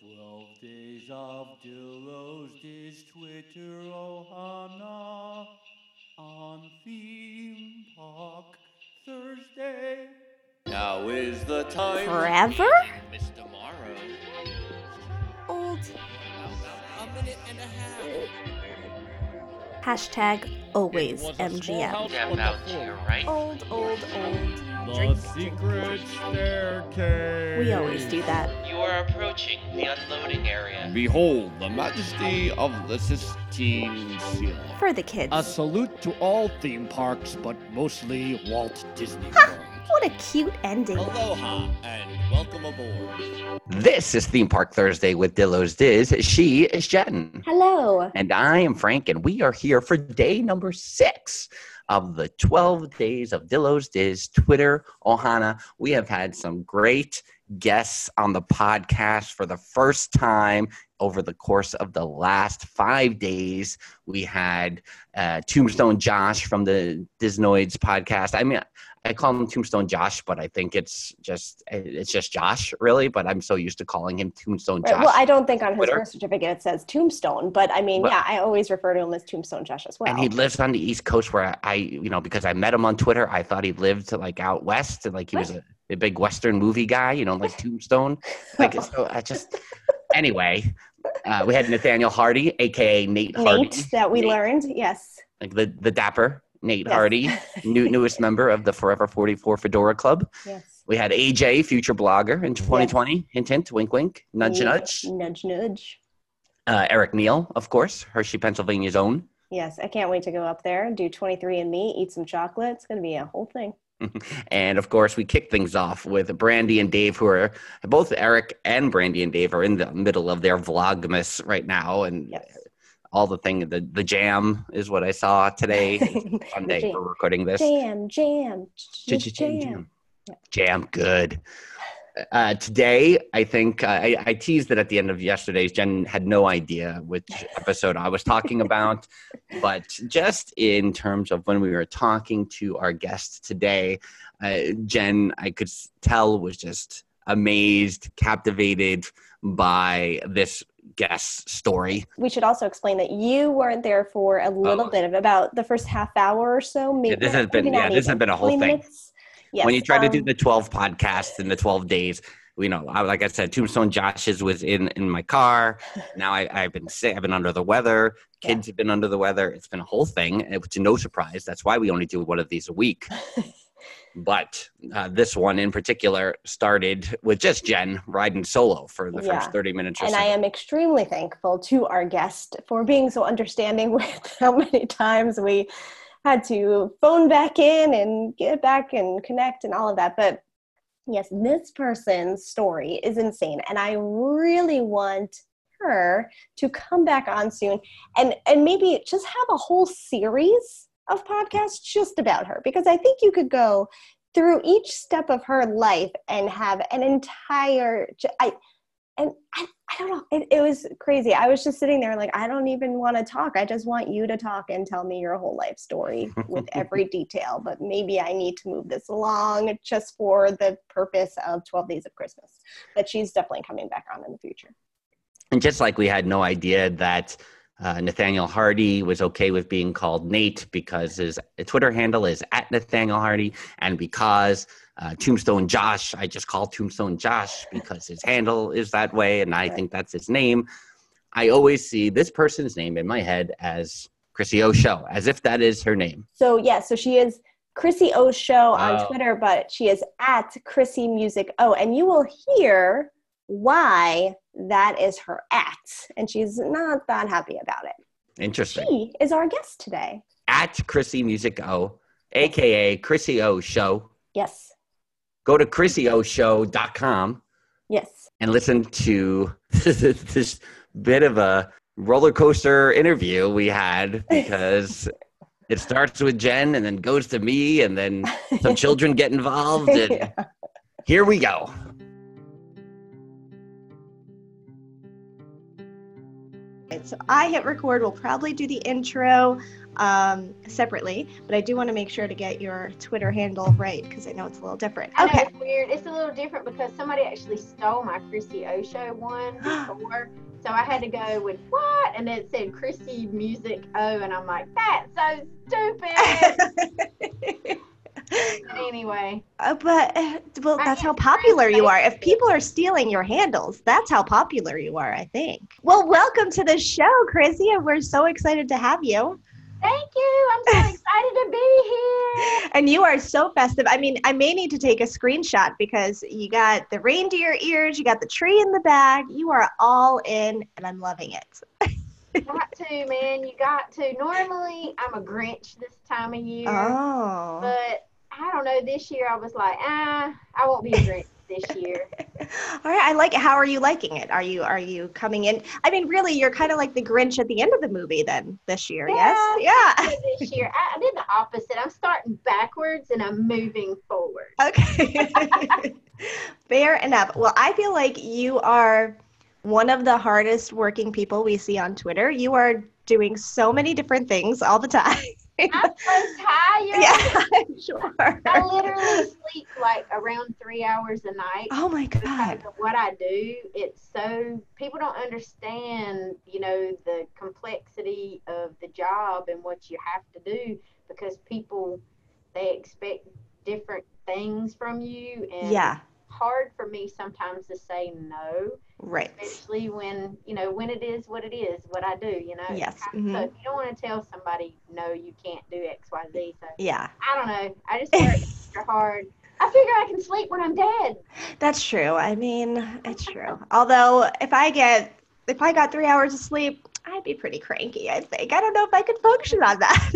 12 days of Dillo's Diz Twitter Ohana on Theme Park Thursday. Now is the time. Forever? Miss Tomorrow. Old. A minute and a half. Hashtag always It was a small MGM. house Damn on the out floor. here, right? Old, old, old. The Drink. secret staircase. We always do that. You are approaching the unloading area. Behold the majesty of the Sistine Seal. For the kids. A salute to all theme parks, but mostly Walt Disney World. What a cute ending. Aloha and welcome aboard. This is Theme Park Thursday with Dillo's Diz. She is Jen. Hello. And I am Frank, and we are here for day number six of the 12 days of Dillo's Diz Twitter Ohana. We have had some great guests on the podcast for the first time over the course of the last five days. We had uh, Tombstone Josh from the Disnoids podcast. I mean, I call him Tombstone Josh, but I think it's just it's just Josh, really. But I'm so used to calling him Tombstone Right. Josh. Well, I don't think on his Twitter. birth certificate it says Tombstone, but I mean, Well- yeah, I always refer to him as Tombstone Josh as well. and he lives on the East Coast where I, you know, because I met him on Twitter, I thought he lived like out west, and like he was a, a big Western movie guy, you know, like Tombstone. Like so, I just anyway, uh, we had Nathaniel Hardy, aka Nate Hardy, that we Nate. learned, yes. like the the dapper Nate Yes. Hardy, new newest member of the Forever Forty Four Fedora Club. Yes. We had AJ, future blogger in 2020. Hint, hint, wink, wink, nudge, nudge. Nudge, nudge. Uh, Eric Neal, of course, Hershey, Pennsylvania's own. Yes, I can't wait to go up there, do 23 and me, eat some chocolate. It's going to be a whole thing. And of course, we kick things off with Brandy and Dave, who are both Eric and Brandy and Dave are in the middle of their vlogmas right now, and Yes. All the thing. The the jam is what I saw today. Sunday for recording this. Jam, jam, Jam, jam, jam. Jam, good. Uh, today, I think uh, I, I teased it at the end of yesterday's. Jen had no idea which episode I was talking about, but just in terms of when we were talking to our guest today, uh, Jen, I could tell was just amazed, captivated by this guest story. We should also explain that you weren't there for a little Oh. bit of about the first half hour or so. Maybe, this has been- yeah, this has been a whole thing. Yes, when you try to do um, the 12 podcasts in the 12 days you know I, like i said tombstone josh's was in in my car now I, i've been sick i've been under the weather kids have been under the weather it's been a whole thing it's no surprise that's why we only do one of these a week but uh, this one in particular started with just jen riding solo for the Yeah. first 30 minutes or and so I am extremely thankful to our guest for being so understanding with how many times we had to phone back in and get back and connect and all of that. But yes, this person's story is insane. And I really want her to come back on soon and and maybe just have a whole series of podcasts just about her because I think you could go through each step of her life and have an entire I and I, I don't know it, it was crazy. I was just sitting there like i don't even want to talk. I just want you to talk and tell me your whole life story with every detail but maybe i need to move this along just for the purpose of 12 days of christmas but she's definitely coming back on in the future. And just like we had no idea that uh, Nathaniel Hardy was okay with being called Nate because his Twitter handle is at Nathaniel Hardy, and because uh, Tombstone Josh, I just call Tombstone Josh because his handle is that way, and I think that's his name. I always see this person's name in my head as Crissy O Show, as if that is her name. so yeah so she is crissy o show on Oh. twitter but she is at crissy music o and you will hear why that is her at and she's not that happy about it Interesting. she is our guest today At Crissy Music O, aka Crissy O Show. yes Go to CrissyOShow.com. yes and listen to this bit of a roller coaster interview we had because it starts with Jen and then goes to me and then some children get involved and Yeah. here we go. Right, So I hit record. We'll probably do the intro um, separately, but I do want to make sure to get your Twitter handle right because I know it's a little different. I know Okay. it's weird. It's a little different because somebody actually stole my Crissy O Show one before. So I had to go with what? And it said Crissy Music O, and I'm like, that's so stupid. anyway, Uh, but uh, well, that's how popular you are. If people are stealing your handles, that's how popular you are. I think. Well, welcome to the show, Crissy, and we're so excited to have you. thank you. I'm so excited to be here. And you are so festive. I mean, I may need to take a screenshot because you got the reindeer ears, you got the tree in the bag. You are all in, and I'm loving it. Got to, man. You got to. Normally, I'm a Grinch this time of year. Oh. But I don't know. This year, I was like, ah, I won't be a Grinch this year. All right, I like it. How are you liking it? Are you are you coming in? I mean, really, you're kind of like the Grinch at the end of the movie then this year. Yes. Yeah. this year. I, I did the opposite. I'm starting backwards and I'm moving forward. Okay. Fair enough. Well, I feel like you are one of the hardest working people we see on Twitter. You are doing so many different things all the time. I'm so tired. yeah, I'm sure. I literally sleep like around three hours a night. Oh my god. of what I do, it's so people don't understand, you know, the complexity of the job and what you have to do because people they expect different things from you and Yeah. hard for me sometimes to say no. Right. especially when you know when it is what it is what i do you know Yes, so mhm. if you don't want to tell somebody no you can't do xyz so Yeah. i don't know i just work extra hard i figure i can sleep when i'm dead That's true. I mean, it's true. Although if I get if I got 3 hours of sleep, I'd be pretty cranky, I think. I don't know if I could function on that.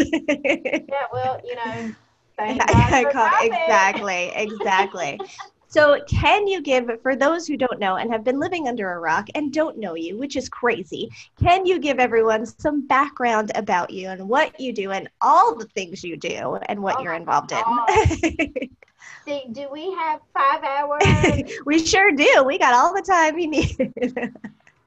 yeah well you know thank God I for caught- exactly, exactly. So, can you give, for those who don't know and have been living under a rock and don't know you, which is crazy, can you give everyone some background about you and what you do and all the things you do and what Oh you're involved in? see do we have five hours we sure do. We got all the time we need.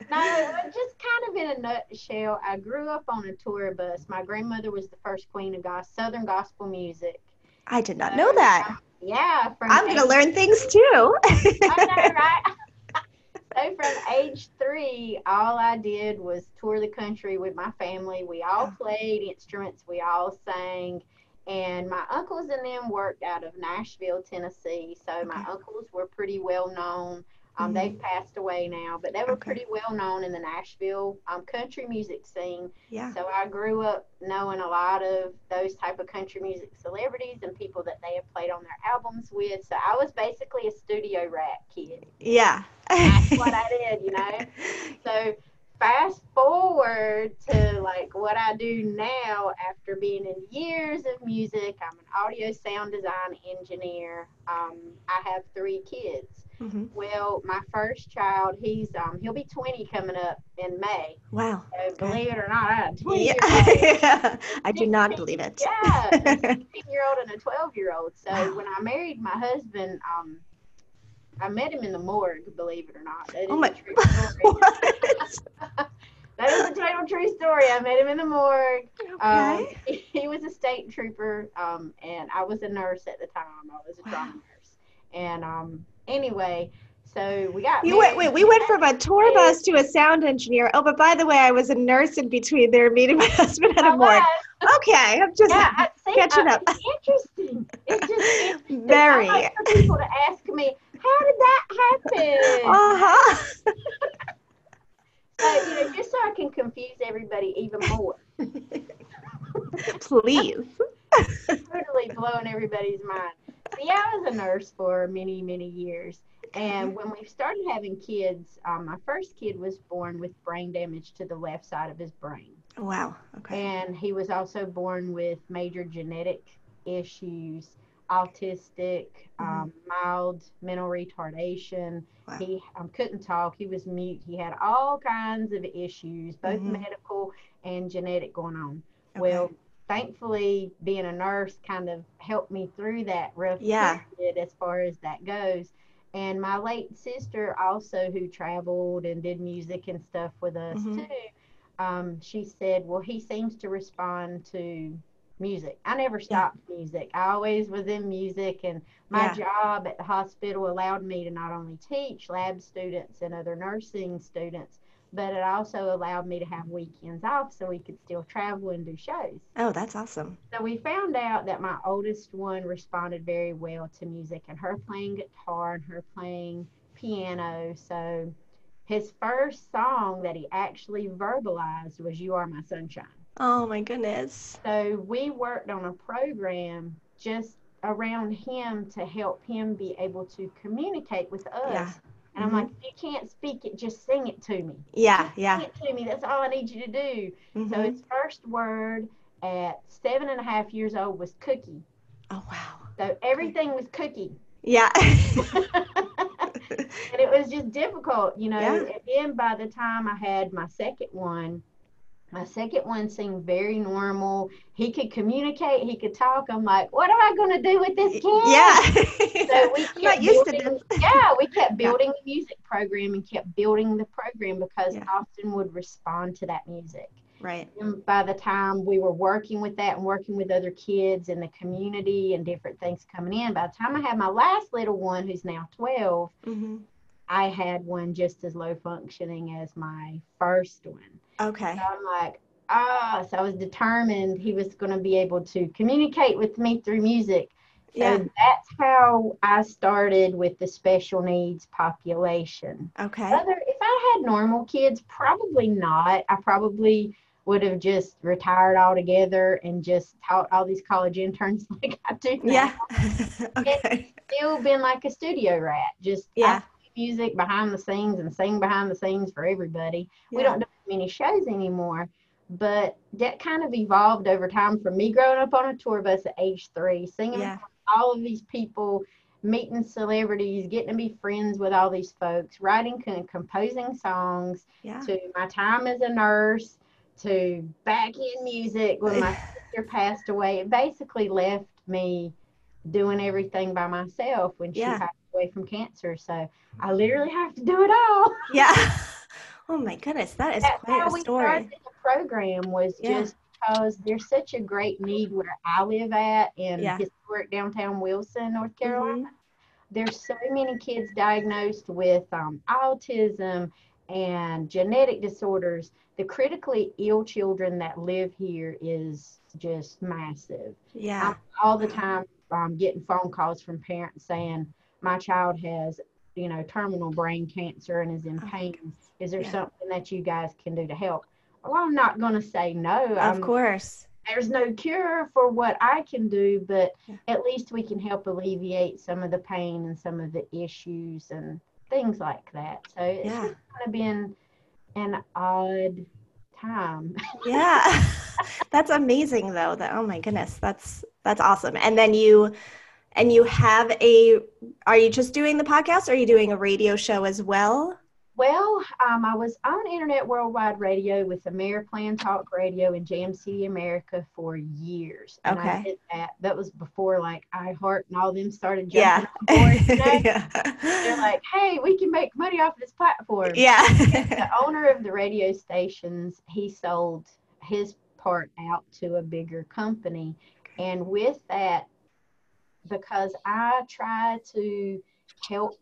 no uh, just kind of in a nutshell i grew up on a tour bus my grandmother was the first queen of southern gospel music I did not know uh, that. Yeah from I'm going to learn things too. I know, right? so from age three, all I did was tour the country with my family. We all played instruments, we all sang, and my uncles and them worked out of Nashville, Tennessee. So my uncles were pretty well known. Um. They've passed away now, but they were Okay. pretty well known in the Nashville um, country music scene. yeah. So I grew up knowing a lot of those type of country music celebrities and people that they have played on their albums with. So I was basically a studio rat kid. Yeah. That's what I did, you know. So fast forward to like what I do now after being in years of music. I'm an audio sound design engineer. Um, I have three kids. Mhm. Well, my first child, he's um, he'll be 20 coming up in May. Wow. So believe it or not, I had 20 year Yeah. I do not believe it. Yeah, a 16 year old and a 12 year old. So Wow. when I married my husband, um, I met him in the morgue, believe it or not. That is Oh my- a true story. What? that is a total true story. I met him in the morgue. Um, Okay. he was a state trooper, um, and I was a nurse at the time. I was a trauma nurse. And um, anyway, so we got You went, wait, we went from a tour bus to a sound engineer. Oh, but by the way, I was a nurse in between there meeting my husband at a morgue. Okay, I'm just Yeah, see, catching uh, up. It's interesting. It's just interesting. very. I like for people to ask me, how did that happen? Uh-huh. Uh, you know, just so I can confuse everybody even more. Please. totally blowing everybody's mind. Yeah, I was a nurse for many, many years. And when we started having kids, um, my first kid was born with brain damage to the left side of his brain. Wow. Okay. And he was also born with major genetic issues, autistic, um, mild mental retardation. Wow. He um, couldn't talk. He was mute. He had all kinds of issues, both Mhm. medical and genetic going on. Okay. Well, thankfully, being a nurse kind of helped me through that rough Yeah. period as far as that goes. And my late sister, also who traveled and did music and stuff with us Mhm. too, um, she said, Well, he seems to respond to music. I never stopped music. I always was in music, and my Yeah. job at the hospital allowed me to not only teach lab students and other nursing students, but it also allowed me to have weekends off so we could still travel and do shows. Oh, that's awesome. So we found out that my oldest one responded very well to music and her playing guitar and her playing piano. So his first song that he actually verbalized was You Are My Sunshine. Oh my goodness. So we worked on a program just around him to help him be able to communicate with us. Yeah. And I'm Mhm. like, if you can't speak it, just sing it to me. Yeah, yeah. Sing it to me. That's all I need you to do. So Mhm. his first word at seven and a half years old was cookie. Oh wow. So everything was cookie. Yeah. and it was just difficult, you know. Yeah. And then by the time I had my second one, my second one seemed very normal. He could communicate, he could talk. I'm like, what am I going to do with this kid? yeah. So we kept used to building, this. yeah, we kept building the music program and kept building the program because Yeah. Austin would respond to that music. Right. And by the time we were working with that and working with other kids in the community and different things coming in, by the time I had my last little one, who's now 12, hmm I had one just as low functioning as my first one. Okay. So I'm like, ah, so I was determined he was going to be able to communicate with me through music. So Yeah. that's how I started with the special needs population. Okay. Other, if I had normal kids, probably not. I probably would have just retired altogether and just taught all these college interns like I do now. Yeah. okay. Still been like a studio rat. Just Yeah. play music behind the scenes and sing behind the scenes for everybody. We don't do many shows anymore. But that kind of evolved over time from me growing up on a tour bus at age three, singing Yeah. all of these people, meeting celebrities, getting to be friends with all these folks, writing and composing songs, Yeah. to my time as a nurse, to back in music when my sister passed away. It basically left me doing everything by myself when she Yeah. passed away from cancer. So I literally have to do it all. Yeah. Oh my goodness, that is That's quite how a we story. started the program was Yeah. just because there's such a great need where I live at in Yeah. historic downtown Wilson, North Mm-hmm. Carolina. There's so many kids diagnosed with um, autism and genetic disorders. The critically ill children that live here is just massive. Yeah. I'm all the time um, getting phone calls from parents saying my child has you know terminal brain cancer and is in Oh pain is there Yeah. something that you guys can do to help well i'm not going to say no Of I'm- course. there's no cure for what i can do but Yeah. at least we can help alleviate some of the pain and some of the issues and things like that so it's Yeah. kind of been an odd time Yeah. that's amazing though. That oh my goodness, that's that's awesome. And then you and you have a are you just doing the podcast or are you doing a radio show as well? Well, um, I was on Internet Worldwide Radio with Ameriplan Talk Radio in Jam City, America for years. And I Okay. did that. That was before like iHeart and all them started Yeah. jumping on board. know? yeah. They're like, hey, we can make money off this platform. yeah. The owner of the radio stations, he sold his part out to a bigger company. And with that, because I try to help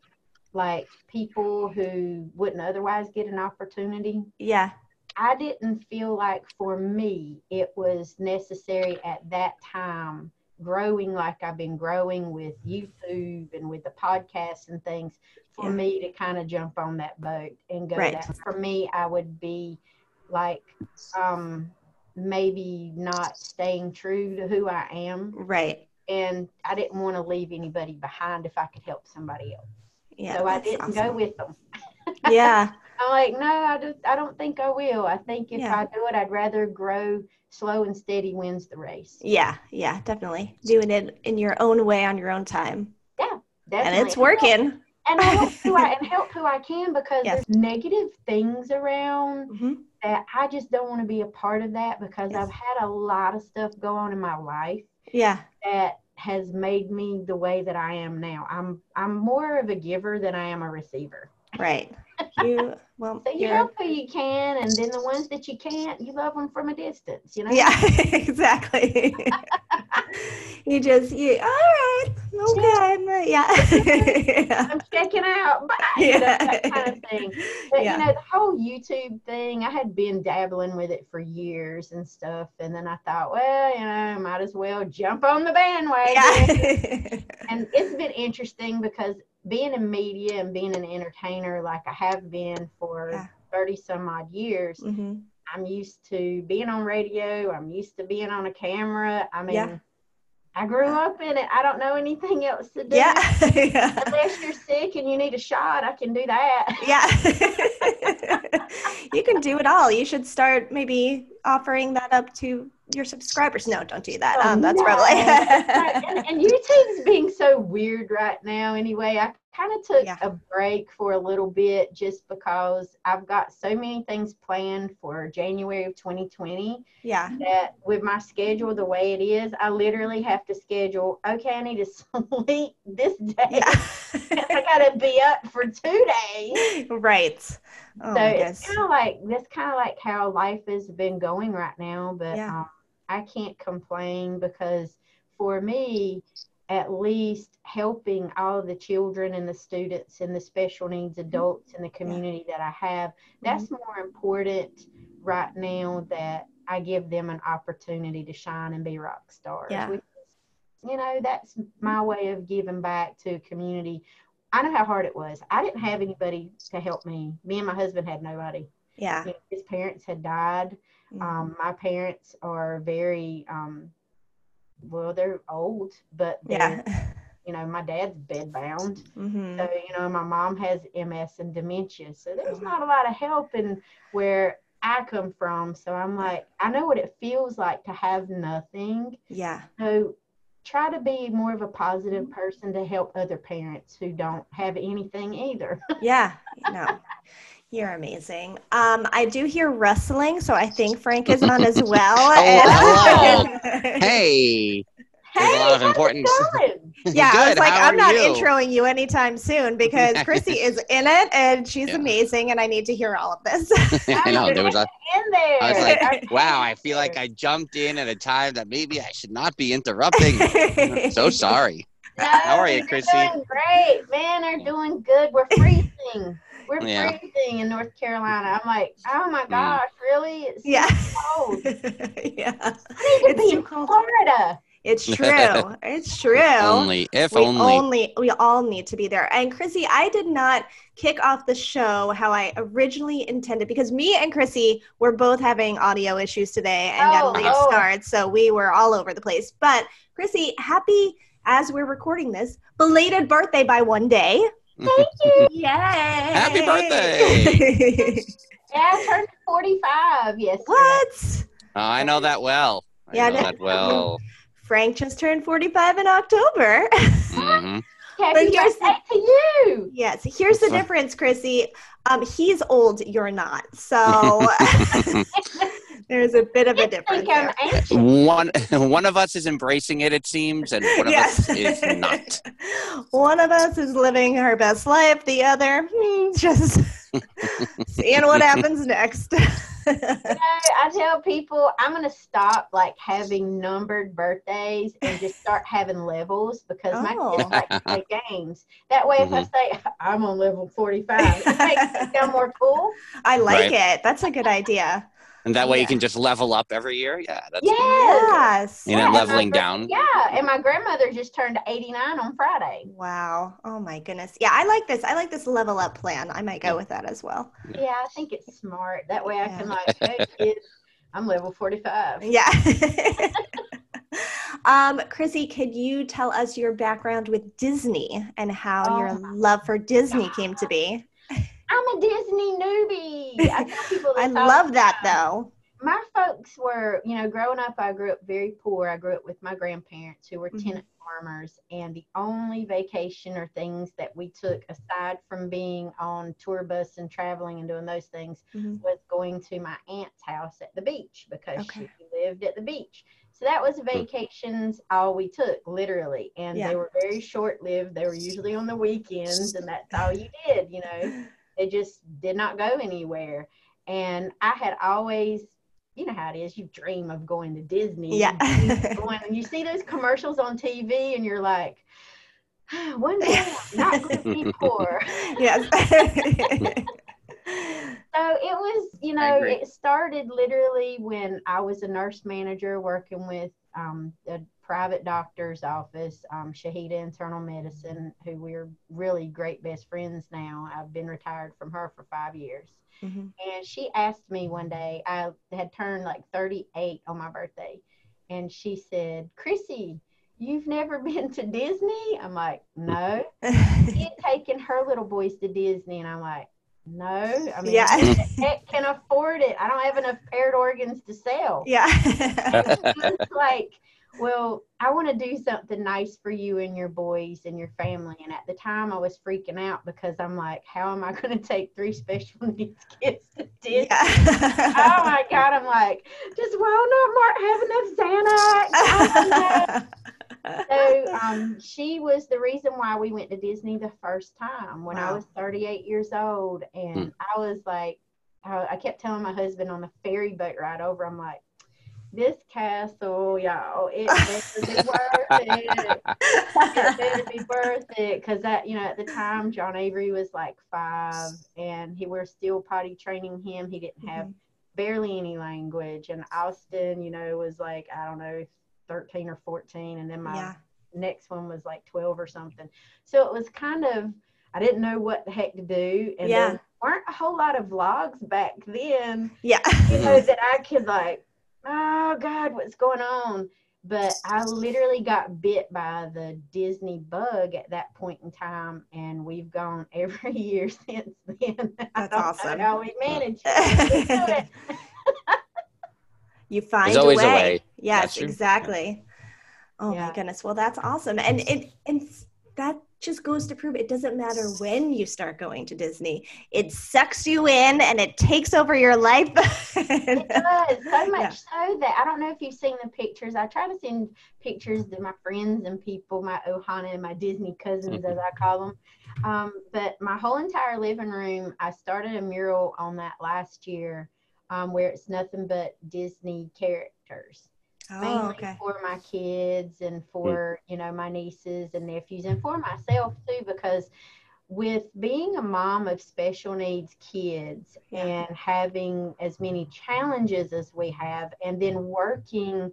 like people who wouldn't otherwise get an opportunity, yeah. I didn't feel like for me it was necessary at that time growing like I've been growing with YouTube and with the podcast and things for Yeah. me to kind of jump on that boat and go Right. down. For me, I would be like um maybe not staying true to who I am Right. and I didn't want to leave anybody behind if I could help somebody else. Yeah. so I didn't go with them. Yeah. I'm like, no, I just I don't think I will. I think if Yeah. I do it, I'd rather grow slow and steady wins the race. Yeah. Yeah. Definitely. Doing it in your own way on your own time. Yeah. Definitely. And it's working. And help who I and help who I can because Yes. there's negative things around hmm that I just don't want to be a part of that because Yes. I've had a lot of stuff go on in my life Yeah. that has made me the way that I am now. I'm I'm more of a giver than I am a receiver. Right. You well, So you help who you can, and then the ones that you can't, you love them from a distance. You know. Yeah, exactly. you just you all right, okay, yeah. I'm checking out. Bye. You know, that kind of thing. But Yeah. you know, the whole YouTube thing, I had been dabbling with it for years and stuff. And then I thought, well, you know, might as well jump on the bandwagon. yeah. And it's been interesting because being in media and being an entertainer like I have been for Yeah. 30 some odd years, Mhm. I'm used to being on radio. I'm used to being on a camera. I mean, Yeah. I grew up in it. I don't know anything else to do. Yeah. yeah. Unless you're sick and you need a shot, I can do that. Yeah. you can do it all. You should start maybe offering that up to your subscribers. No, don't do that. Oh, Um, that's no. probably. and, and YouTube's being so weird right now anyway. I kind of took Yeah. a break for a little bit just because I've got so many things planned for January of 2020 yeah. that with my schedule the way it is, I literally have to schedule, okay, I need to sleep this day. Yeah. I got to be up for two days. right. Oh, so it's kind of like that's kind of like how life has been going right now but Yeah. um, i can't complain because for me at least helping all the children and the students and the special needs adults in the community that i have that's more important right now that i give them an opportunity to shine and be rock stars Yeah. is, you know that's my way of giving back to a community I know how hard it was. I didn't have anybody to help me. Me and my husband had nobody. Yeah. You know, his parents had died. Mhm. Um, my parents are very, um, well, they're old, but they're, yeah. you know, my dad's bedbound. hmm So, you know, my mom has MS and dementia. So there's Oh. not a lot of help in where I come from. So I'm like, I know what it feels like to have nothing. Yeah. So try to be more of a positive Mm-hmm. person to help other parents who don't have anything either. Yeah. No. You're amazing. Um, I do hear rustling, so I think Frank is on as well. Oh, And- Hey, There's a lot of how's it importance. going? Yeah, I was like, I'm not you? introing you anytime soon because Crissy is in it and she's Yeah. amazing, and I need to hear all of this. I know there was a. in there. I was like, Wow, I feel like I jumped in at a time that maybe I should not be interrupting. so sorry. No, How are you, they're Crissy? Doing great. Man, they're doing good. We're freezing. We're Yeah. freezing in North Carolina. I'm like, oh my Mm. gosh, really? It's so yeah. cold. yeah. I need to It's be in cold. Florida. It's true. It's true. Only if we only. we all need to be there. And Crissy, I did not kick off the show how I originally intended because me and Crissy were both having audio issues today and got Oh, a late oh. start, so we were all over the place. But Crissy, happy as we're recording this, belated birthday by one day. Yay! Happy birthday! Yeah, I turned 45 yesterday. what? Oh, I know that well. I Yeah, know no- that well. Frank just turned 45 in October. hmm Happy But here's birthday to you. Yes, here's the difference, Crissy. Um, he's old, you're not. So there's a bit of a difference think I'm there. ancient. One one of us is embracing it, it seems, and one of us is not. One of us is living her best life. The other, hmm, just seeing what happens next. You know, I tell people I'm gonna stop like having numbered birthdays and just start having levels because my Oh. kids like to play games. That way, if I say I'm on level 45, it makes me feel more cool. I like Right. it. That's a good idea. And that way Yeah. you can just level up every year. Yeah, that's Yeah. Yes. You know, Yeah, and my leveling gra- down. Yeah, and my grandmother just turned 89 on Friday. Wow. Oh my goodness. Yeah, I like this. I like this level up plan. I might go with that as well. Yeah, I think it's smart. That way, I can like, hey kids, I'm level 45. Yeah. um, Crissy, could you tell us your background with Disney and how your Oh my love for Disney came to be? I'm a Disney newbie. I tell people I love that though. my folks were, you know, growing up, I grew up very poor. I grew up with my grandparents who were Mhm. tenant farmers, and the only vacation or things that we took aside from being on tour bus and traveling and doing those things Mhm. was going to my aunt's house at the beach because Okay. she lived at the beach. So that was vacations all we took, literally, and Yeah. they were very short lived. They were usually on the weekends, and that's all you did, you know. They just did not go anywhere. And I had always, you know how it is, you dream of going to Disney. Yeah. You going, and you see those commercials on TV and you're like, one day I'm not going to be poor. yes. So it was, you know, it started literally when I was a nurse manager working with um, a private doctor's office, um, Shahida Internal Medicine, who we're really great best friends now. I've been retired from her for five years. Mhm. And she asked me one day, I had turned like 38 on my birthday, and she said, Crissy, you've never been to Disney? I'm like, no she had taken her little boys to Disney, and I'm like, no. I mean, Yeah. who the heck can afford it? I don't have enough paired organs to sell. yeah. Like, well, I want to do something nice for you and your boys and your family. And at the time, I was freaking out because I'm like, how am I going to take three special needs kids to Disney? oh my God. I'm like, does Walnut Mart have enough Xanax? I don't know so um, she was the reason why we went to Disney the first time when I was 38 years old, and I was like, I, I kept telling my husband on the ferry boat ride over, I'm like, this castle, y'all, it better be worth it. It better be worth it, because that, you know, at the time John Avery was like five, and he we're still potty training him. He didn't have mm-hmm. barely any language, and Austin, you know, was like I don't know, 13 or 14, and then my yeah. next one was like 12 or something. So it was kind of, I didn't know what the heck to do. And Yeah. there weren't a whole lot of vlogs back then, Yeah. you know, that I could like, oh God, what's going on? But I literally got bit by the Disney bug at that point in time, and we've gone every year since then. I That's don't know awesome. How we managed it. We do it. you find There's always a a way. way. Yes, That's true. exactly. Oh my goodness. Well, that's awesome. And it and that just goes to prove it doesn't matter when you start going to Disney. It sucks you in and it takes over your life. It does so much Yeah. so that I don't know if you've seen the pictures. I try to send pictures to my friends and people, my Ohana and my Disney cousins, as I call them. Um, but my whole entire living room, I started a mural on that last year, um, where it's nothing but Disney characters, oh, mainly okay. for my kids and for you know my nieces and nephews and for myself too, because with being a mom of special needs kids Yeah. and having as many challenges as we have, and then working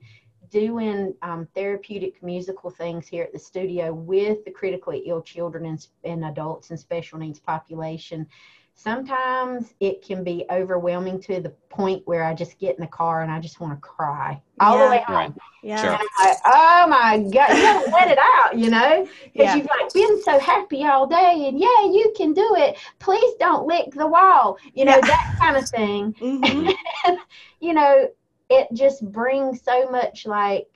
doing um, therapeutic musical things here at the studio with the critically ill children and, and adults and special needs population. Sometimes it can be overwhelming to the point where I just get in the car and I just want to cry all Yeah. the way home. Right. Yeah. Sure. And I'm like, oh my God, you gotta let it out, you know? Because Yeah. you've like been so happy all day and yeah, you can do it. Please don't lick the wall, you know, Yeah. that kind of thing. Mhm. you know, it just brings so much like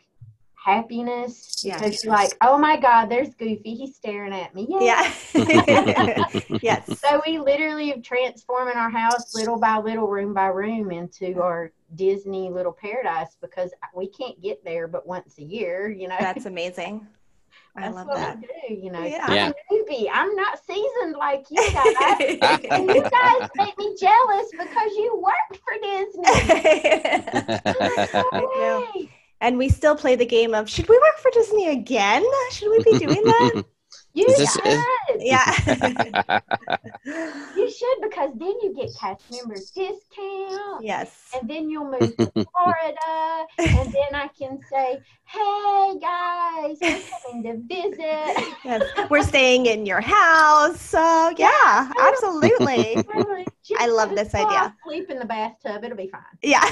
happiness Yeah. because you're like, oh my God, there's Goofy. He's staring at me. Yay. Yeah. yes. So we literally have transforming our house little by little, room by room, into our Disney little paradise because we can't get there but once a year. You know, That's amazing. I That's love what that. we do. You know, Yeah. I'm a newbie. I'm not seasoned like you guys. and you guys make me jealous because you worked for Disney. know. And we still play the game of should we work for Disney again? Should we be doing that? You Is this- should. is- yeah. You should because then you get cast members discount. yes. And then you'll move to Florida, and then I can say, "Hey guys, we're coming to visit." Yes. We're staying in your house. So yeah, absolutely. I love this go idea. Sleep in the bathtub; it'll be fine. Yeah.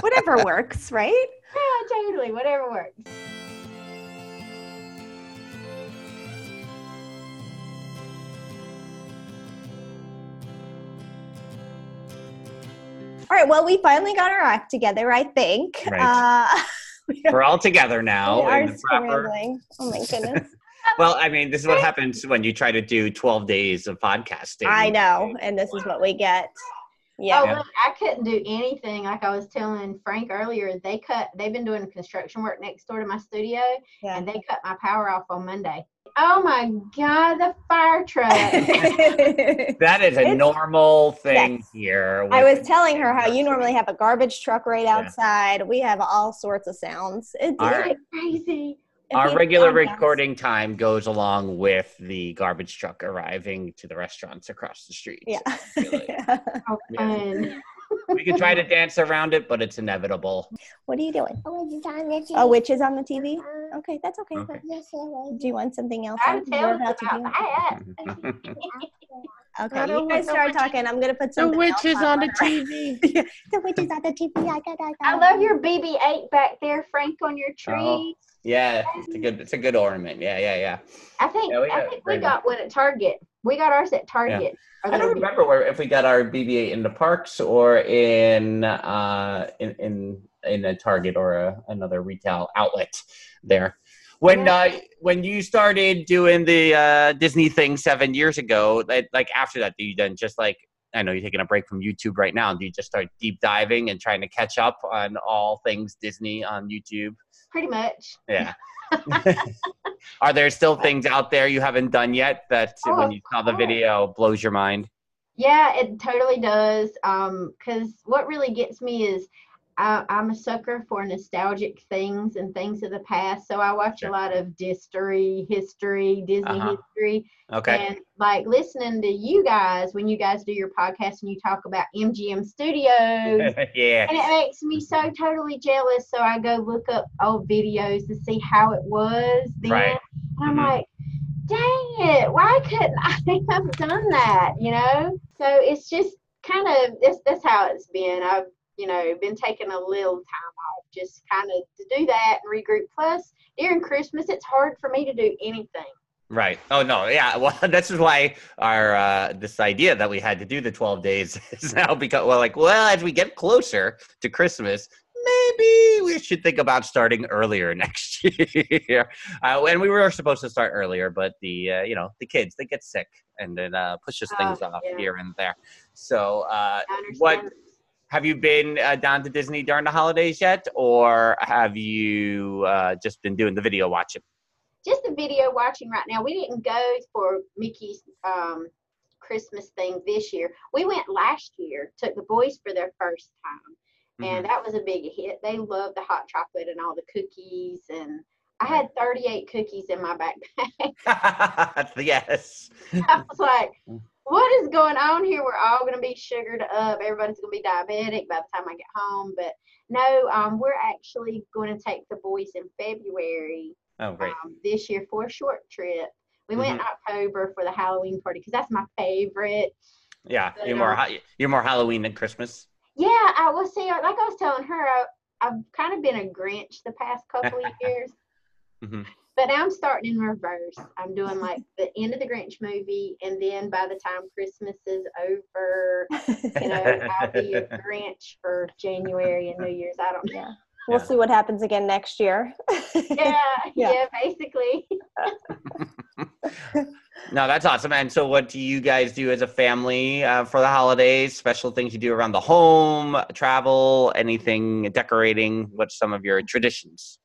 Whatever works, right? Yeah, totally. Whatever works. All right. Well, we finally got our act together. I think. Right. Uh, We're all together we now are in proper. Oh my goodness. Well, I mean, this is what happens when you try to do 12 days of podcasting. I know, and this is what we get. Oh, Yeah. look, I couldn't do anything. Like I was telling Frank earlier, they cut. They've been doing construction work next door to my studio, Yeah. and they cut my power off on Monday. Oh my God, the fire truck. That is a It's- normal thing Yes. here. I was telling her how you normally have a garbage truck right Yeah. outside. We have all sorts of sounds. It's, All it's. Crazy. a Our big regular podcast. recording time goes along with the garbage truck arriving to the restaurants across the street. Yeah. Really. How fun. We can try to dance around it, but it's inevitable. what are you doing? Oh, it's on the TV. Oh, which is on the TV? Uh, Okay, that's okay. Okay. yes, it was. Do you want something else? Gotta on? tell We're about to do- that. Okay, you guys start talking. I'm gonna put some. The something. witch else is on the her. TV. the witch is on the TV. I got, I got. I love your BB-8 back there, Frank, on your tree. Oh. Yeah, it's a good it's a good ornament. Yeah, yeah, yeah. I think Yeah, we I got think we got one at Target. We got ours at Target. Our I don't remember where if we got our BB-8 in the parks or in uh in in, in a Target or a, another retail outlet there. When uh, when you started doing the uh, Disney thing seven years ago, like, like after that, do you then just like I know you're taking a break from YouTube right now? Do you just start deep diving and trying to catch up on all things Disney on YouTube? Pretty much. Yeah. Are there still things out there you haven't done yet that Oh, when you saw the video blows your mind? Yeah, it totally does. Um, because what really gets me is I, I'm a sucker for nostalgic things and things of the past. So I watch Sure. a lot of history, history, Disney Uh-huh. history, Okay. and like listening to you guys when you guys do your podcast and you talk about MGM Studios. yeah. And it makes me so totally jealous. So I go look up old videos to see how it was then. Right. And I'm Mhm. like, dang it, why couldn't I have done that? You know? So it's just kind of that's that's how it's been. I've, you know, been taking a little time off just kind of to do that and regroup. Plus during Christmas it's hard for me to do anything. Right. Oh no. Yeah. Well, this is why our uh, this idea that we had to do the twelve days is now because well, like, well, as we get closer to Christmas, maybe we should think about starting earlier next year. Uh, and we were supposed to start earlier, but the uh, you know the kids they get sick and it uh, pushes Oh, things off yeah. here and there. So, uh, what have you been uh, down to Disney during the holidays yet, or have you uh, just been doing the video watching? just the video watching right now. We didn't go for Mickey's um, Christmas thing this year. We went last year, took the boys for their first time, Mm-hmm. and that was a big hit. They loved the hot chocolate and all the cookies, and I had 38 cookies in my backpack. yes. I was like, what is going on here? We're all going to be sugared up. Everybody's going to be diabetic by the time I get home. But no, um, we're actually going to take the boys in February Oh, great. um, this year for a short trip. We went in October for the Halloween party because that's my favorite. Yeah, but, you're more ha- you're more Halloween than Christmas. Yeah, I was see, like I was telling her, I, I've kind of been a Grinch the past couple of years, Mhm. But I'm starting in reverse. I'm doing like the end of the Grinch movie, and then by the time Christmas is over, you know, I'll be a Grinch for January and New Year's. I don't know. yeah. We'll Yeah. see what happens again next year. Yeah, Yeah. yeah, basically. No, that's awesome. And so, what do you guys do as a family uh, for the holidays? Special things you do around the home, travel, anything, decorating? What's some of your traditions?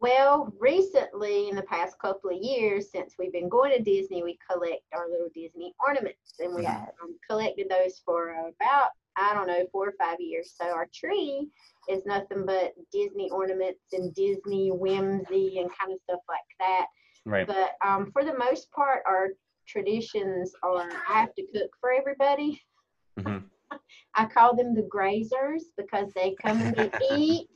Well, recently, in the past couple of years, since we've been going to Disney, we collect our little Disney ornaments, and we Yes. um, collected those for about I don't know four or five years. So our tree is nothing but Disney ornaments and Disney whimsy and kind of stuff like that. Right. But um, for the most part, our traditions are I have to cook for everybody. Mhm. I call them the grazers because they come and eat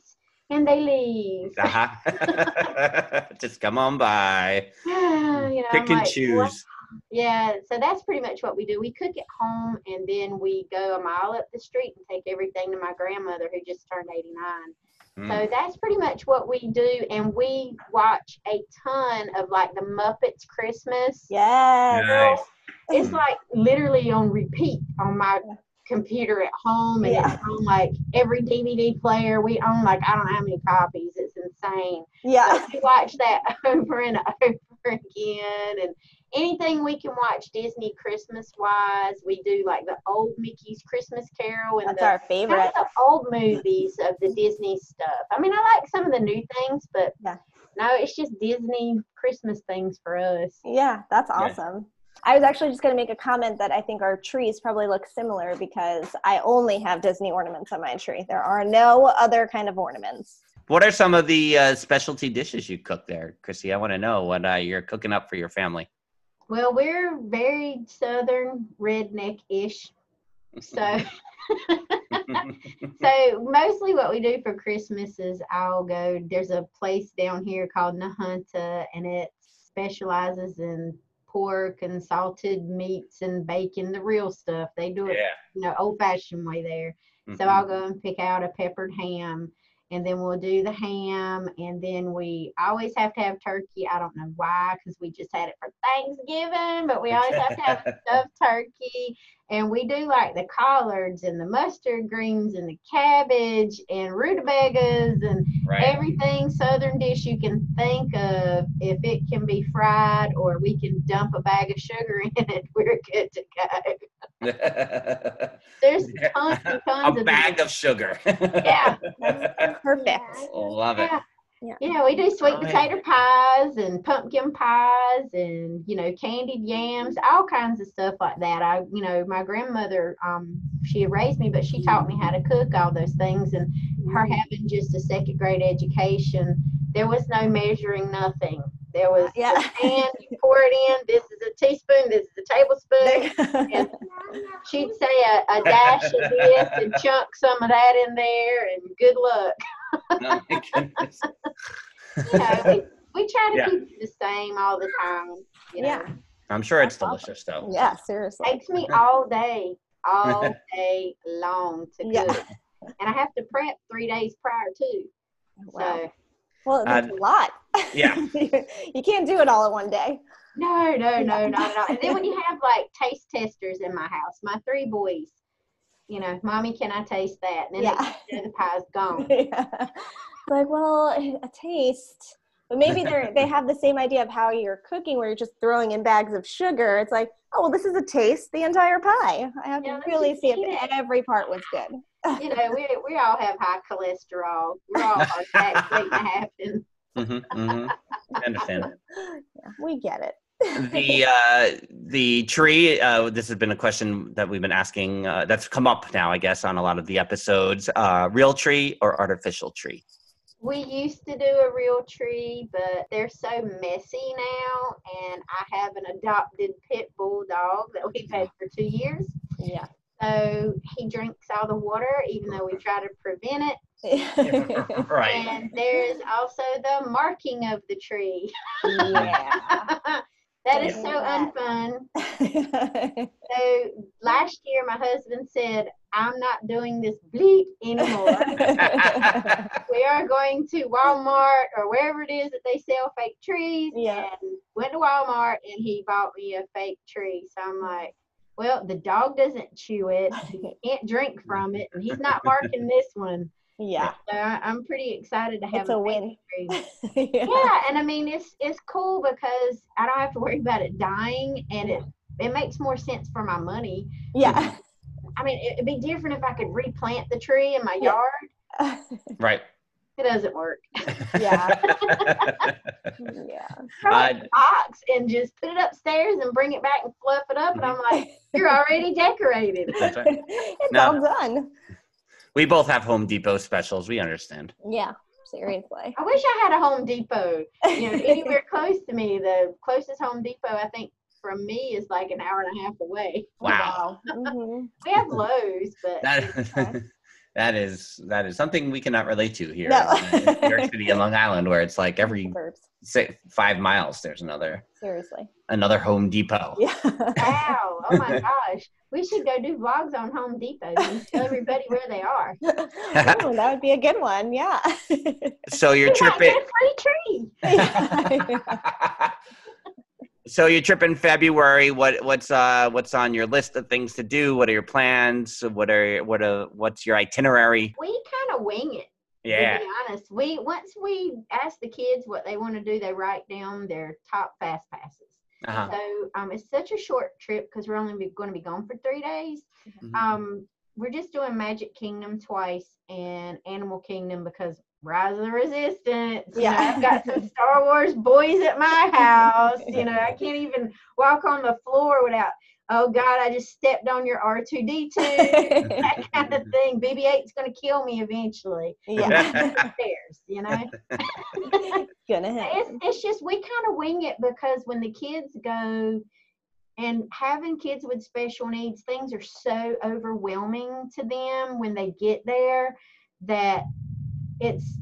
and they leave. Uh-huh. Just come on by. you know, Pick I'm and like, choose. "What?" Yeah, so that's pretty much what we do. We cook at home and then we go a mile up the street and take everything to my grandmother who just turned 89. Mm. So that's pretty much what we do. And we watch a ton of like the Muppets Christmas. yes. Nice. It's like literally on repeat on my computer at home and Yeah. it's on like every DVD player. We own like I don't know how many copies. It's insane. Yeah. But we watch that over and over again and anything we can watch Disney Christmas wise. We do like the old Mickey's Christmas Carol and That's the our kind favorite. of the old movies of the Disney stuff. I mean, I like some of the new things, but Yeah. No, it's just Disney Christmas things for us. Yeah, that's Yeah. awesome. I was actually just going to make a comment that I think our trees probably look similar because I only have Disney ornaments on my tree. There are no other kind of ornaments. What are some of the uh, specialty dishes you cook there, Crissy? I want to know what uh, you're cooking up for your family. Well, we're very southern redneck ish. So so mostly what we do for Christmas is I'll go there's a place down here called Nahunta and it specializes in pork and salted meats and bacon, the real stuff. They do it, you know, old fashioned way there. So Mhm. I'll go and pick out a peppered ham and then we'll do the ham and then we always have to have turkey. I don't know why, because we just had it for Thanksgiving, but we always have to have stuffed turkey. And we do like the collards and the mustard greens and the cabbage and rutabagas and Right. everything southern dish you can think of. If it can be fried or we can dump a bag of sugar in it, we're good to go. There's tons and tons a of bag of sugar. Yeah. Perfect. Love it. Yeah. Yeah. Yeah, we do sweet yeah. potato pies and pumpkin pies and you know candied yams, all kinds of stuff like that. I, you know, my grandmother, um, she raised me, but she taught me how to cook all those things. And her having just a second grade education, there was no measuring nothing. There was Yeah. a pan, you pour it in. This is a teaspoon. This is a tablespoon. And she'd say a, a dash of this and chunk some of that in there, and good luck. Oh my goodness. you know, we, we try to Yeah. keep it the same all the time. You know, Yeah. I'm sure it's That's awesome. delicious, though. yeah, seriously. It takes me all day, all day long to Yeah. cook, and I have to prep three days prior too. Wow. So Well, that's a lot. yeah. you can't do it all in one day. no, no, no, not at all. And then when you have like taste testers in my house, my three boys, you know, mommy, can I taste that? And then Yeah. next thing you know, the pie's gone. yeah. Like, well, a taste. But maybe they they have the same idea of how you're cooking, where you're just throwing in bags of sugar. It's like, oh, well, this is a taste. The entire pie. I have Yeah, to really see if it. every part was good. You know, we we all have high cholesterol. We're all heart attacks waiting to happen. hmm hmm I understand. Yeah, we get it. the uh, the tree. Uh, this has been a question that we've been asking. Uh, that's come up now, I guess, on a lot of the episodes. Uh, real tree or artificial tree? We used to do a real tree, but they're so messy now. And I have an adopted pit bull dog that we've had for two years. Yeah. So he drinks all the water, even though we try to prevent it. Right. And there's also the marking of the tree. yeah. that is so Yeah. unfun. So last year, my husband said, I'm not doing this bleep anymore. we are going to Walmart or wherever it is that they sell fake trees. Yeah. And went to Walmart and he bought me a fake tree. So I'm like, well, the dog doesn't chew it. He can't drink from it. And he's not marking this one. yeah. So I, uh, I'm pretty excited to have It's a fake win. yeah. Yeah, and I mean it's it's cool because I don't have to worry about it dying and it it makes more sense for my money. Yeah. I mean, it'd be different if I could replant the tree in my Yeah. yard. Right. It doesn't work. Yeah. yeah. Throw it in a box and just put it upstairs and bring it back and fluff it up. And I'm like, you're already decorated. That's right. it's No. all done. We both have Home Depot specials. We understand. Yeah. Seriously. I wish I had a Home Depot. You know, anywhere close to me. The closest Home Depot I think from me is like an hour and a half away. Wow. Mhm. We have Lowe's, but That that is that is something we cannot relate to here No. in New York City and Long Island, where it's like every Suburbs. say, five miles there's another Seriously. another Home Depot. Yeah. wow, oh my gosh. We should go do vlogs on Home Depot and tell everybody where they are. Ooh, that would be a good one. Yeah. So you're tripping. free tree. So your trip in February. What what's uh what's on your list of things to do? What are your plans? What are what are what's your itinerary? We kind of wing it. Yeah. To be honest, we once we ask the kids what they want to do, they write down their top fast passes. Uh-huh. So um, it's such a short trip because we're only going to be gone for three days. Mhm. Um, we're just doing Magic Kingdom twice and Animal Kingdom because Rise of the Resistance. You Yeah. know, I've got some Star Wars boys at my house. You know, I can't even walk on the floor without, oh God, I just stepped on your R2D2. that kind of thing. BB 8's going to kill me eventually. yeah. Cares, you know? Gonna it's, it's just we kind of wing it because when the kids go and having kids with special needs things are so overwhelming to them when they get there that it's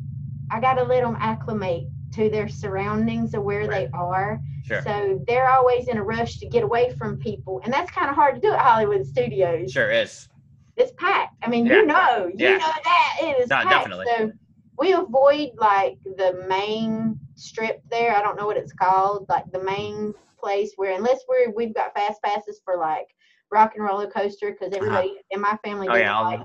i got to let them acclimate to their surroundings of where they are Sure. so they're always in a rush to get away from people and that's kind of hard to do at hollywood studios Sure is. it's packed. I mean, Yeah. you know, you Yeah. know that it is No, packed. definitely. So we avoid like the main strip there. I don't know what it's called, like the main place where unless we're we've got fast passes for like rock and roller coaster because uh-huh. everybody in my family Oh yeah. like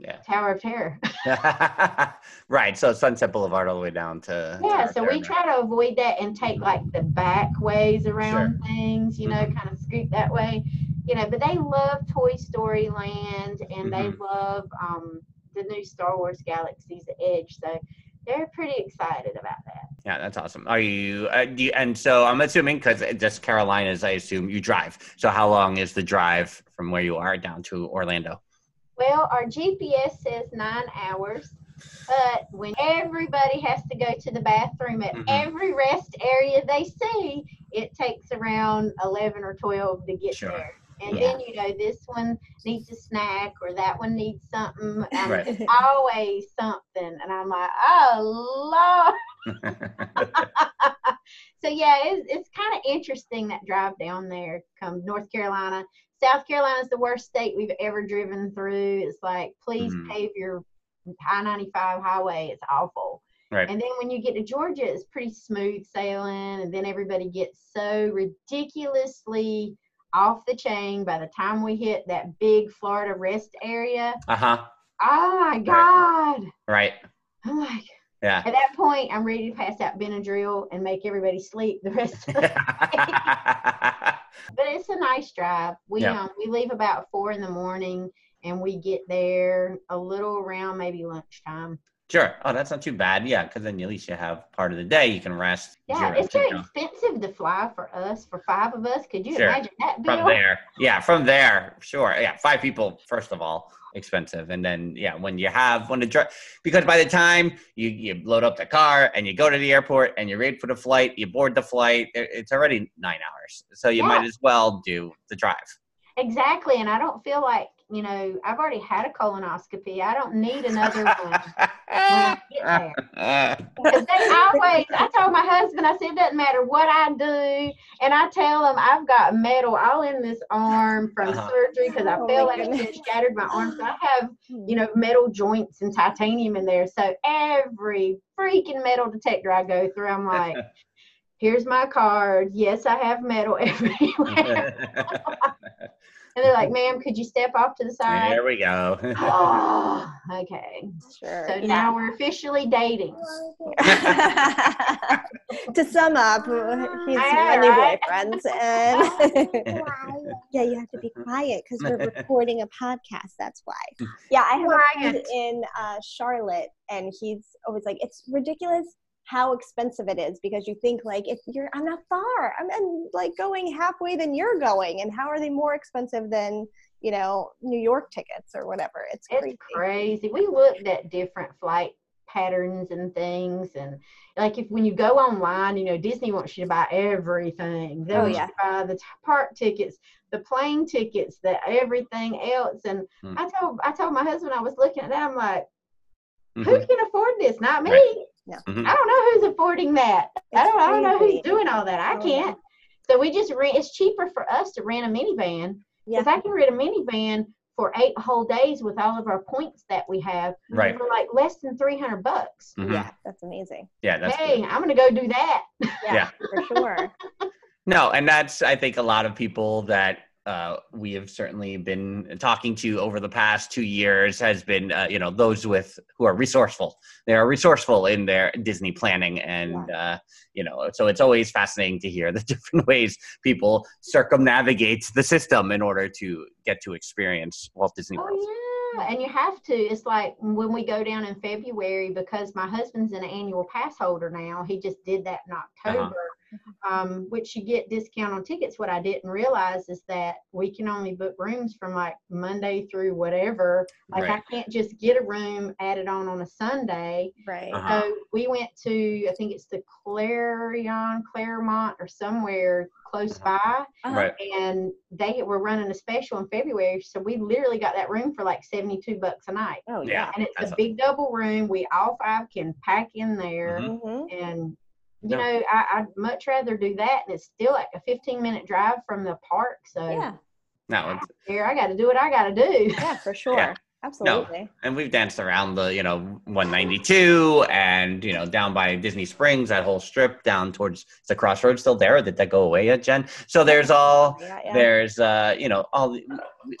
yeah. Tower of Terror. right. So Sunset Boulevard all the way down to. yeah, to so we try to avoid that and take like the back ways around things, you know, Mm-hmm. kind of scoot that way. You know, but they love Toy Story Land and they Mm-hmm. love um the new Star Wars Galaxy's Edge. So they're pretty excited about that. Yeah, that's awesome. Are you? Uh, do you and so I'm assuming because just Carolinas, I assume you drive. So how long is the drive from where you are down to Orlando? Well, our GPS says nine hours, but when everybody has to go to the bathroom at Mhm. every rest area they see, it takes around 11 or 12 to get Sure. there. And Yeah. then, you know, this one needs a snack or that one needs something. Um, Right. It's always something. And I'm like, oh, Lord. so yeah, it's, it's kind of interesting that drive down there come North Carolina. South Carolina is the worst state we've ever driven through. It's like, please Mhm. pave your I 95 highway. It's awful. right. And then when you get to Georgia, it's pretty smooth sailing. And then everybody gets so ridiculously off the chain by the time we hit that big Florida rest area. Uh huh. Oh my God. Right. I'm like, Yeah. at that point, I'm ready to pass out Benadryl and make everybody sleep the rest of the day. but it's a nice drive. We Yeah. um we leave about four in the morning and we get there a little around maybe lunchtime. Sure. Oh, that's not too bad. Yeah, because then at least you have part of the day you can rest. Yeah, it's to very go. expensive to fly for us for five of us. Could you Sure. imagine that bill? from there. Yeah, from there. Sure. Yeah, five people first of all expensive, and then yeah, when you have when the dri- because by the time you you load up the car and you go to the airport and you wait for the flight, you board the flight, it's already nine hours. So you Yeah. might as well do the drive. Exactly, and I don't feel like you know I've already had a colonoscopy. I don't need another one when I get there. Because they always, I told my husband, I said, it doesn't matter what I do. And I tell them I've got metal all in this arm from Uh-huh. surgery because I Oh, fell my out and goodness. shattered my arm. So I have, you know, metal joints and titanium in there. So every freaking metal detector I go through, I'm like, here's my card. Yes, I have metal everywhere. and they're like, ma'am, could you step off to the side? there we go. Oh, okay. Sure. So now we're officially dating. to sum up, he's I my know, new boyfriend, and yeah, you have to be quiet because we're recording a podcast. That's why. Yeah, I have a friend in uh, Charlotte, and he's always like, "It's ridiculous." How expensive it is because you think like if you're I'm not far I'm, I'm like going halfway than you're going and how are they more expensive than you know New York tickets or whatever it's crazy. It's crazy. We looked at different flight patterns and things, and like if when you go online, you know Disney wants you to buy everything. They Oh, want yeah. you to buy the t- park tickets, the plane tickets, the everything else. And Hmm. I told I told my husband I was looking at that. I'm like, who Mhm. can afford this? Not me. Right. Mm-hmm. Mhm. I don't know who's affording that. I don't, I don't know who's doing all that. I Oh, can't. So we just rent. It's cheaper for us to rent a minivan Yeah. because I can rent a minivan for eight whole days with all of our points that we have Right. for like less than 300 bucks. Mhm. Yeah, that's amazing. Yeah, that's hey, good. I'm going to go do that. Yeah, Yeah. for sure. No, and that's I think a lot of people that uh, we have certainly been talking to over the past two years has been uh, you know those with who are resourceful. They are resourceful in their Disney planning, and uh, you know so it's always fascinating to hear the different ways people circumnavigate the system in order to get to experience Walt Disney World. Oh, Yeah, and you have to. It's like when we go down in February because my husband's an annual pass holder now. He just did that in October, um, which you get discount on tickets. What I didn't realize is that we can only book rooms from like Monday through whatever. Like Right. I can't just get a room added on on a Sunday. Right. Uh-huh. So we went to I think it's the Clarion, Claremont, or somewhere close by Uh-huh. Right. and they were running a special in February. So we literally got that room for like 72 bucks a night. Oh Yeah. yeah. And it's That's a a- big double room. We all five can pack in there. Mhm. hmm And, you No. know, I, I'd much rather do that. And it's still like a 15 minute drive from the park. So Yeah. No, it's, here, I got to do what I got to do. Yeah, for sure. Absolutely. No. and we've danced around the you know 192 and you know down by Disney Springs, that whole strip down towards the crossroads still there. Or did that go away yet, Jen? So there's all Yeah, yeah. there's uh you know all the,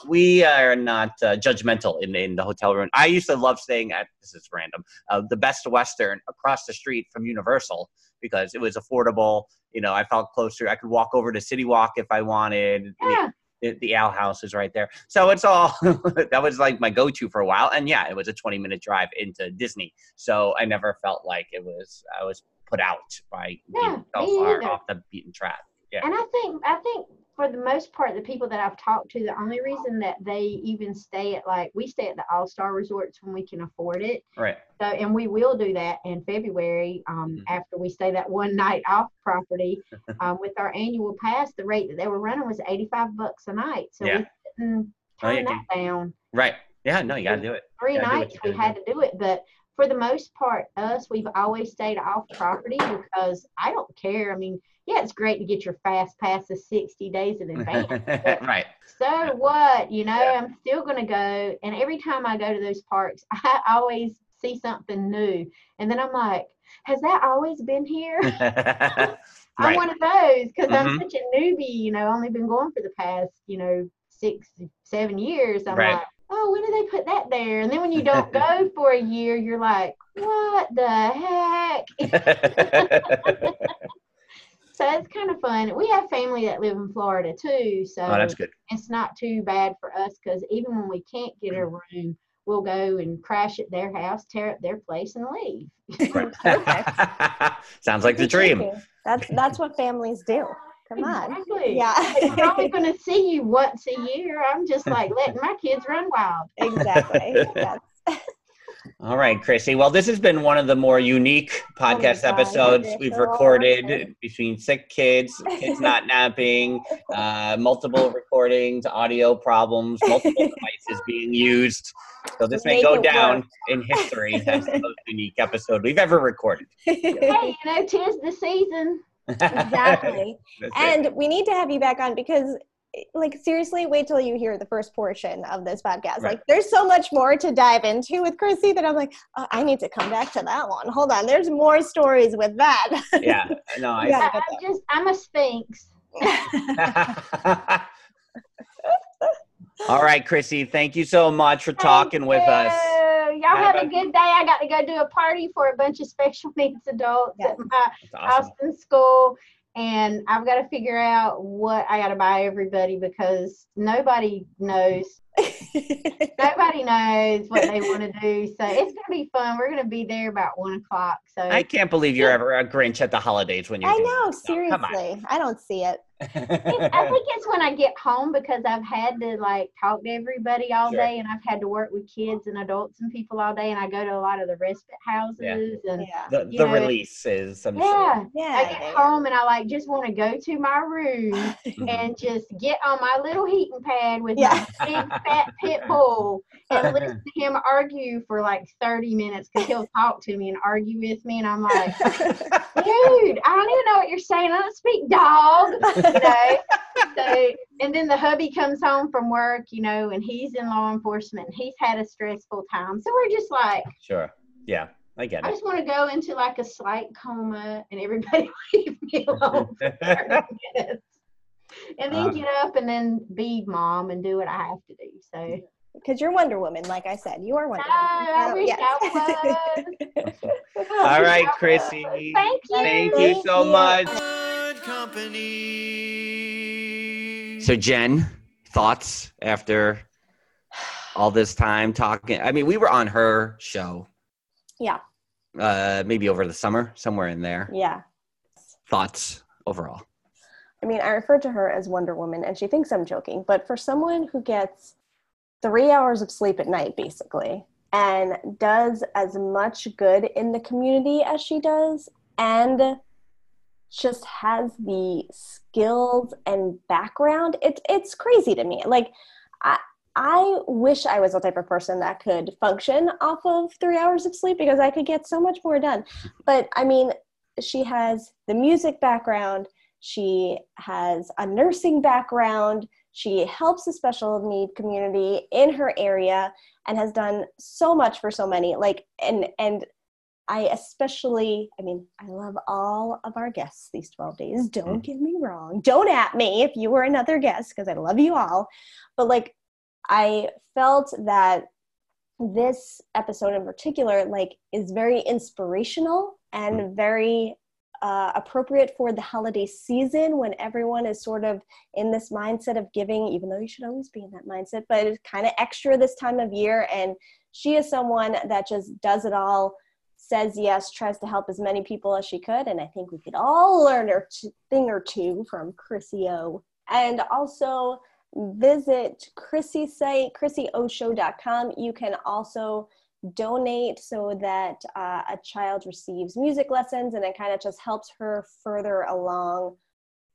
we are not uh, judgmental in in the hotel room. I used to love staying at this is random uh, the Best Western across the street from Universal because it was affordable. You know, I felt closer. I could walk over to City Walk if I wanted. Yeah. the, the Owl House is right there. So it's all that was like my go-to for a while. And yeah, it was a 20 minute drive into Disney. So I never felt like it was I was put out by Yeah, being so far either. off the beaten track. Yeah. And I think I think for the most part, the people that I've talked to, the only reason that they even stay at like we stay at the All Star resorts when we can afford it. Right. So, and we will do that in February um, Mhm. after we stay that one night off property. um, with our annual pass, the rate that they were running was 85 bucks a night. So Yeah. we couldn't Oh, turn you that down. Right. Yeah. No, you gotta do it. Three nights we had to do it. But for the most part, us, we've always stayed off property because I don't care. I mean, yeah, it's great to get your fast passes 60 days in advance. right. so what you know Yeah. i'm still going to go and every time i go to those parks i always see something new and then i'm like has that always been here i'm one of those because i'm Mhm. such a newbie you know only been going for the past you know six seven years i'm Right. like oh when did they put that there and then when you don't go for a year you're like what the heck so it's kind of fun we have family that live in florida too so oh, that's good. it's not too bad for us because even when we can't get a room, we'll go and crash at their house, tear up their place, and leave. Sounds like the dream. That's that's what families do. Come on. Exactly. Yeah. I'm only going to see you once a year. I'm just like letting my kids run wild. exactly. That's, All right, Crissy. Well, this has been one of the more unique Oh podcast God, episodes you're we've so recorded awesome. between sick kids, kids not napping, uh, multiple recordings, audio problems, multiple devices being used. So this Just may go down work. in history as the most unique episode we've ever recorded. Hey, you know, tis the season. Exactly. That's it. and we need to have you back on because like seriously wait till you hear the first portion of this podcast Right. like there's so much more to dive into with crissy that i'm like oh, i need to come back to that one hold on there's more stories with that yeah, no, I. Yeah. I, I'm just, I'm a sphinx. All right, Crissy. Thank you so much for talking with us. You. Y'all have Have a a- good day. I got to go do a party for a bunch of special needs adults Yes. at my That's awesome. Austin school. And I've got to figure out what I got to buy everybody because nobody knows. Nobody knows what they want to do. So it's going to be fun. We're going to be there about one o'clock. So I can't believe you're ever a Grinch at the holidays when you're. i know this stuff. Seriously i don't see it I think it's when I get home because I've had to like talk to everybody all Sure. day and I've had to work with kids and adults and people all day and I go to a lot of the respite houses and yeah the the know, release is some yeah. yeah I get home and I like just want to go to my room and just get on my little heating pad with Yeah. my big fat pit bull and listen to him argue for like 30 minutes because he'll talk to me and argue with me and I'm like, dude, I don't even know what you're saying. I don't speak dog, you know. So, and then the hubby comes home from work, you know, and he's in law enforcement and he's had a stressful time. So we're just like, Sure. Yeah, I get it. I just want to go into like a slight coma and everybody leave me alone for 30 minutes. And then Uh. get up and then be mom and do what I have to do. So because you're wonder woman like i said you are wonder No, I woman wish Oh, yes. All right, Crissy. thank you. Thank you so you. much. So, Jen, thoughts after all this time talking. I mean, we were on her show. Yeah. Uh, maybe over the summer, somewhere in there. Yeah. Thoughts overall? I mean, I refer to her as Wonder Woman, and she thinks I'm joking, but for someone who gets three hours of sleep at night, basically, and does as much good in the community as she does, and just has the skills and background, it's it's crazy to me. Like, I, I wish I was the type of person that could function off of three hours of sleep because I could get so much more done. But I mean, she has the music background, she has a nursing background, she helps the special need community in her area and has done so much for so many. Like, and, and, I especially, I mean, I love all of our guests these 12 days. Mm-hmm. Don't get me wrong. Don't at me if you were another guest, because I love you all. But like, I felt that this episode in particular like is very inspirational and mm. very uh, appropriate for the holiday season when everyone is sort of in this mindset of giving even though you should always be in that mindset but it's kind of extra this time of year. And she is someone that just does it all says yes tries to help as many people as she could. And i think we could all learn a thing or two from crissy o. And also visit Crissy's site, crissyoshow.com. You can also donate so that uh, a child receives music lessons and it kind of just helps her further along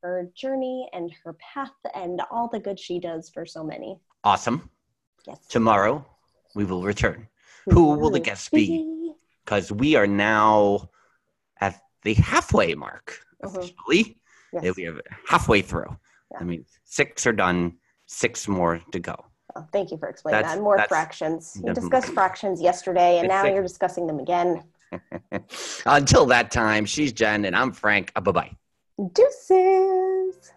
her journey and her path and all the good she does for so many. Awesome. Yes. Tomorrow we will return. Who will the guests be? Because we are now at the halfway mark Mhm. officially. Yes. We have halfway through. Yeah. I mean, six are done, six more to go. Thank you for explaining That's- that. More fractions. You discussed fractions yesterday and now you're discussing them again. Until that time, she's Jen and I'm Frank. Uh, bye bye. Deuces.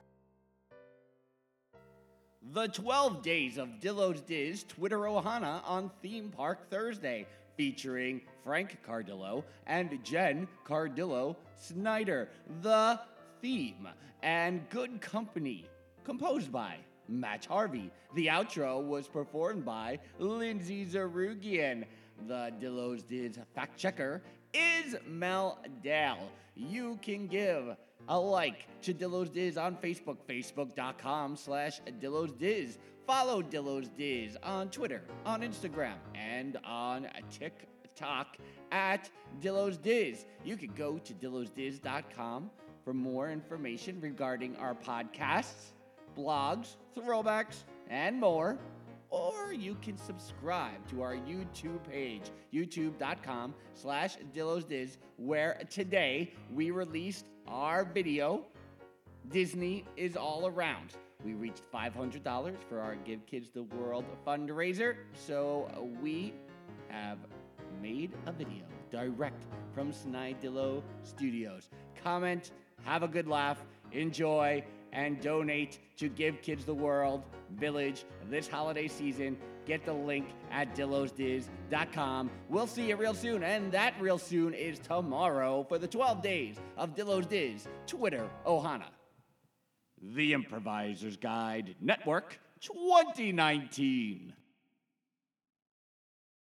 The 12 Days of Dillo's Diz Twitter Ohana on Theme Park Thursday, featuring Frank Cardillo and Jen Cardillo Snyder. The theme and good company, composed by Matt Harvey. The outro was performed by Lindsay Zarugian. The Dillo's Diz fact checker is Mel Dell. You can give a like to Dillo's Diz on Facebook, facebook.com slash Dillo's Diz. Follow Dillo's Diz on Twitter, on Instagram, and on TikTok at Dillo's Diz. You can go to dillosdiz.com for more information regarding our podcasts, blogs, throwbacks, and more. Or you can subscribe to our YouTube page, youtube.com slash dillosdiz, where today we released our video, Disney is All Around. We reached $500 for our Give Kids the World fundraiser, so we have made a video direct from Snidillo Studios. Comment, have a good laugh, enjoy, and donate to Give Kids the World Village this holiday season. Get the link at dillosdiz.com. We'll see you real soon, and that real soon is tomorrow for the 12 days of Dillo's Diz Twitter Ohana. The Improviser's Guide Network 2019.